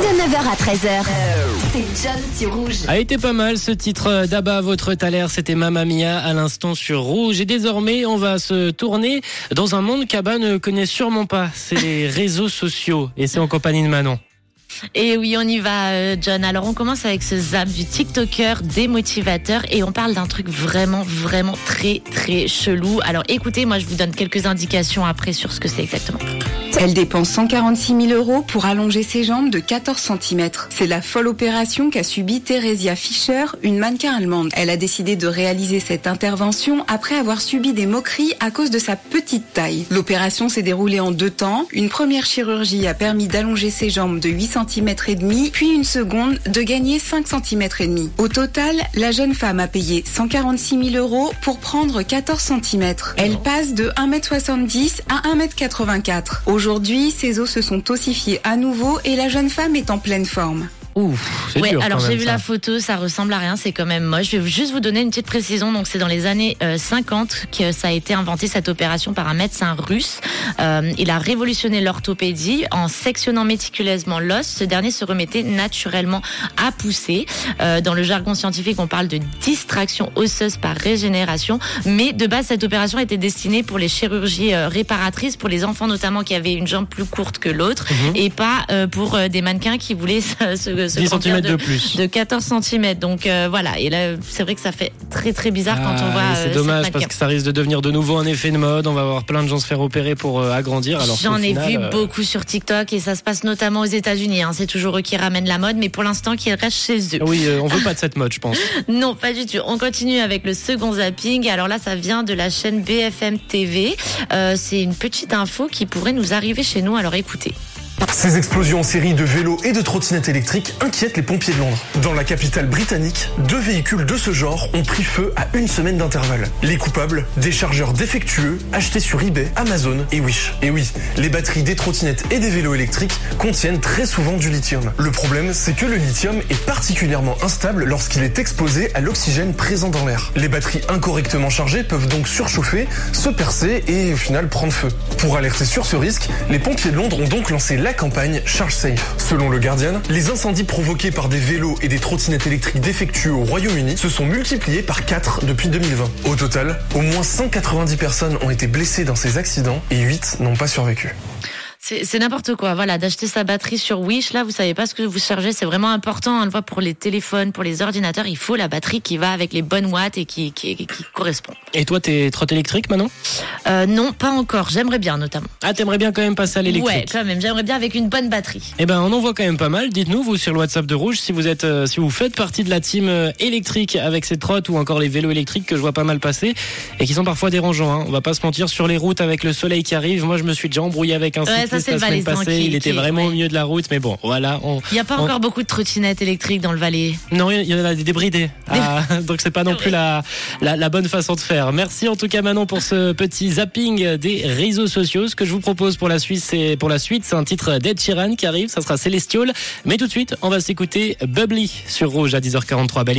De 9h à 13h. C'est John Rouge. A été pas mal ce titre d'Abba, votre Thaler, c'était Mamma Mia à l'instant sur Rouge. Et désormais, on va se tourner dans un monde qu'Abba ne connaît sûrement pas. C'est les réseaux sociaux. Et c'est en compagnie de Manon. Et oui, on y va, euh, John. Alors, on commence avec ce zap du TikToker démotivateur et on parle d'un truc vraiment, vraiment très, très chelou. Alors, écoutez, moi, je vous donne quelques indications après sur ce que c'est exactement. Elle dépense 146 000 euros pour allonger ses jambes de 14 cm. C'est la folle opération qu'a subie Theresia Fischer, une mannequin allemande. Elle a décidé de réaliser cette intervention après avoir subi des moqueries à cause de sa petite taille. L'opération s'est déroulée en deux temps. Une première chirurgie a permis d'allonger ses jambes de 8 cm et demi, puis une seconde de gagner 5 cm et demi. Au total, la jeune femme a payé 146 000 euros pour prendre 14 cm. Elle passe de 1m70 à 1m84. Aujourd'hui, ses os se sont ossifiés à nouveau et la jeune femme est en pleine forme. Ouf, c'est Ouais, dur alors j'ai vu ça. la photo, ça ressemble à rien, c'est quand même moche. Je vais juste vous donner une petite précision. Donc c'est dans les années euh, 50 que ça a été inventé cette opération par un médecin russe. Euh, il a révolutionné l'orthopédie en sectionnant méticuleusement l'os. Ce dernier se remettait naturellement à pousser. Euh, dans le jargon scientifique, on parle de distraction osseuse par régénération. Mais de base, cette opération était destinée pour les chirurgies euh, réparatrices, pour les enfants notamment qui avaient une jambe plus courte que l'autre, Mhm. et pas euh, pour euh, des mannequins qui voulaient se, se, se 10 grandir cm de plus. de 14 cm. Donc euh, voilà, et là c'est vrai que ça fait très très bizarre quand on Ah, voit. euh, c'est cette dommage parce que ça risque de devenir de nouveau un effet de mode. On va voir plein de gens se faire opérer pour euh, agrandir. Alors J'en ai vu beaucoup sur TikTok et ça se passe notamment aux États-Unis. Hein. C'est toujours eux qui ramènent la mode, mais pour l'instant qu'ils restent chez eux. Oui, on veut pas de cette mode, je pense. Non, pas du tout. On continue avec le second zapping. Alors là, ça vient de la chaîne BFM TV. Euh, c'est une petite info qui pourrait nous arriver chez nous. Alors écoutez. Ces explosions en série de vélos et de trottinettes électriques inquiètent les pompiers de Londres. Dans la capitale britannique, deux véhicules de ce genre ont pris feu à une semaine d'intervalle. Les coupables, des chargeurs défectueux achetés sur eBay, Amazon et Wish. Et oui, les batteries des trottinettes et des vélos électriques contiennent très souvent du lithium. Le problème, c'est que le lithium est particulièrement instable lorsqu'il est exposé à l'oxygène présent dans l'air. Les batteries incorrectement chargées peuvent donc surchauffer, se percer et au final prendre feu. Pour alerter sur ce risque, les pompiers de Londres ont donc lancé la campagne Charge Safe. Selon le Guardian, les incendies provoqués par des vélos et des trottinettes électriques défectueux au Royaume-Uni se sont multipliés par 4 depuis 2020. Au total, au moins 190 personnes ont été blessées dans ces accidents et 8 n'ont pas survécu. C'est n'importe quoi, voilà, d'acheter sa batterie sur Wish. Là, vous savez pas ce que vous chargez, c'est vraiment important. On le voit pour les téléphones, pour les ordinateurs, il faut la batterie qui va avec les bonnes watts et qui, qui, qui correspond. Et toi, t'es trotte électrique maintenant Euh, non, pas encore. J'aimerais bien, notamment. Ah, t'aimerais bien quand même passer à Ouais, l'électrique quand même. J'aimerais bien avec une bonne batterie. Eh ben, on en voit quand même pas mal. Dites-nous, vous, sur le WhatsApp de Rouge, si vous êtes, euh, si vous faites partie de la team euh, électrique avec ces trottes ou encore les vélos électriques que je vois pas mal passer et qui sont parfois dérangeants. Hein. On va pas se mentir sur les routes avec le soleil qui arrive. Moi, je me suis déjà embrouillé avec un Ouais, ça, c'est le passée. Il était vraiment au milieu de la route, mais bon, voilà. Il n'y a pas encore beaucoup de trottinettes électriques dans le Valais. Non, il y en a des débridés. Ah, donc c'est pas non plus la, la, bonne façon de faire. Merci en tout cas Manon pour ce petit zapping des réseaux sociaux. Ce que je vous propose pour la suite, c'est pour la suite, c'est un titre d'Ed Sheeran qui arrive. Ça sera Celestial. Mais tout de suite, on va s'écouter Bubbly sur Rouge à 10h43. Belle écoute.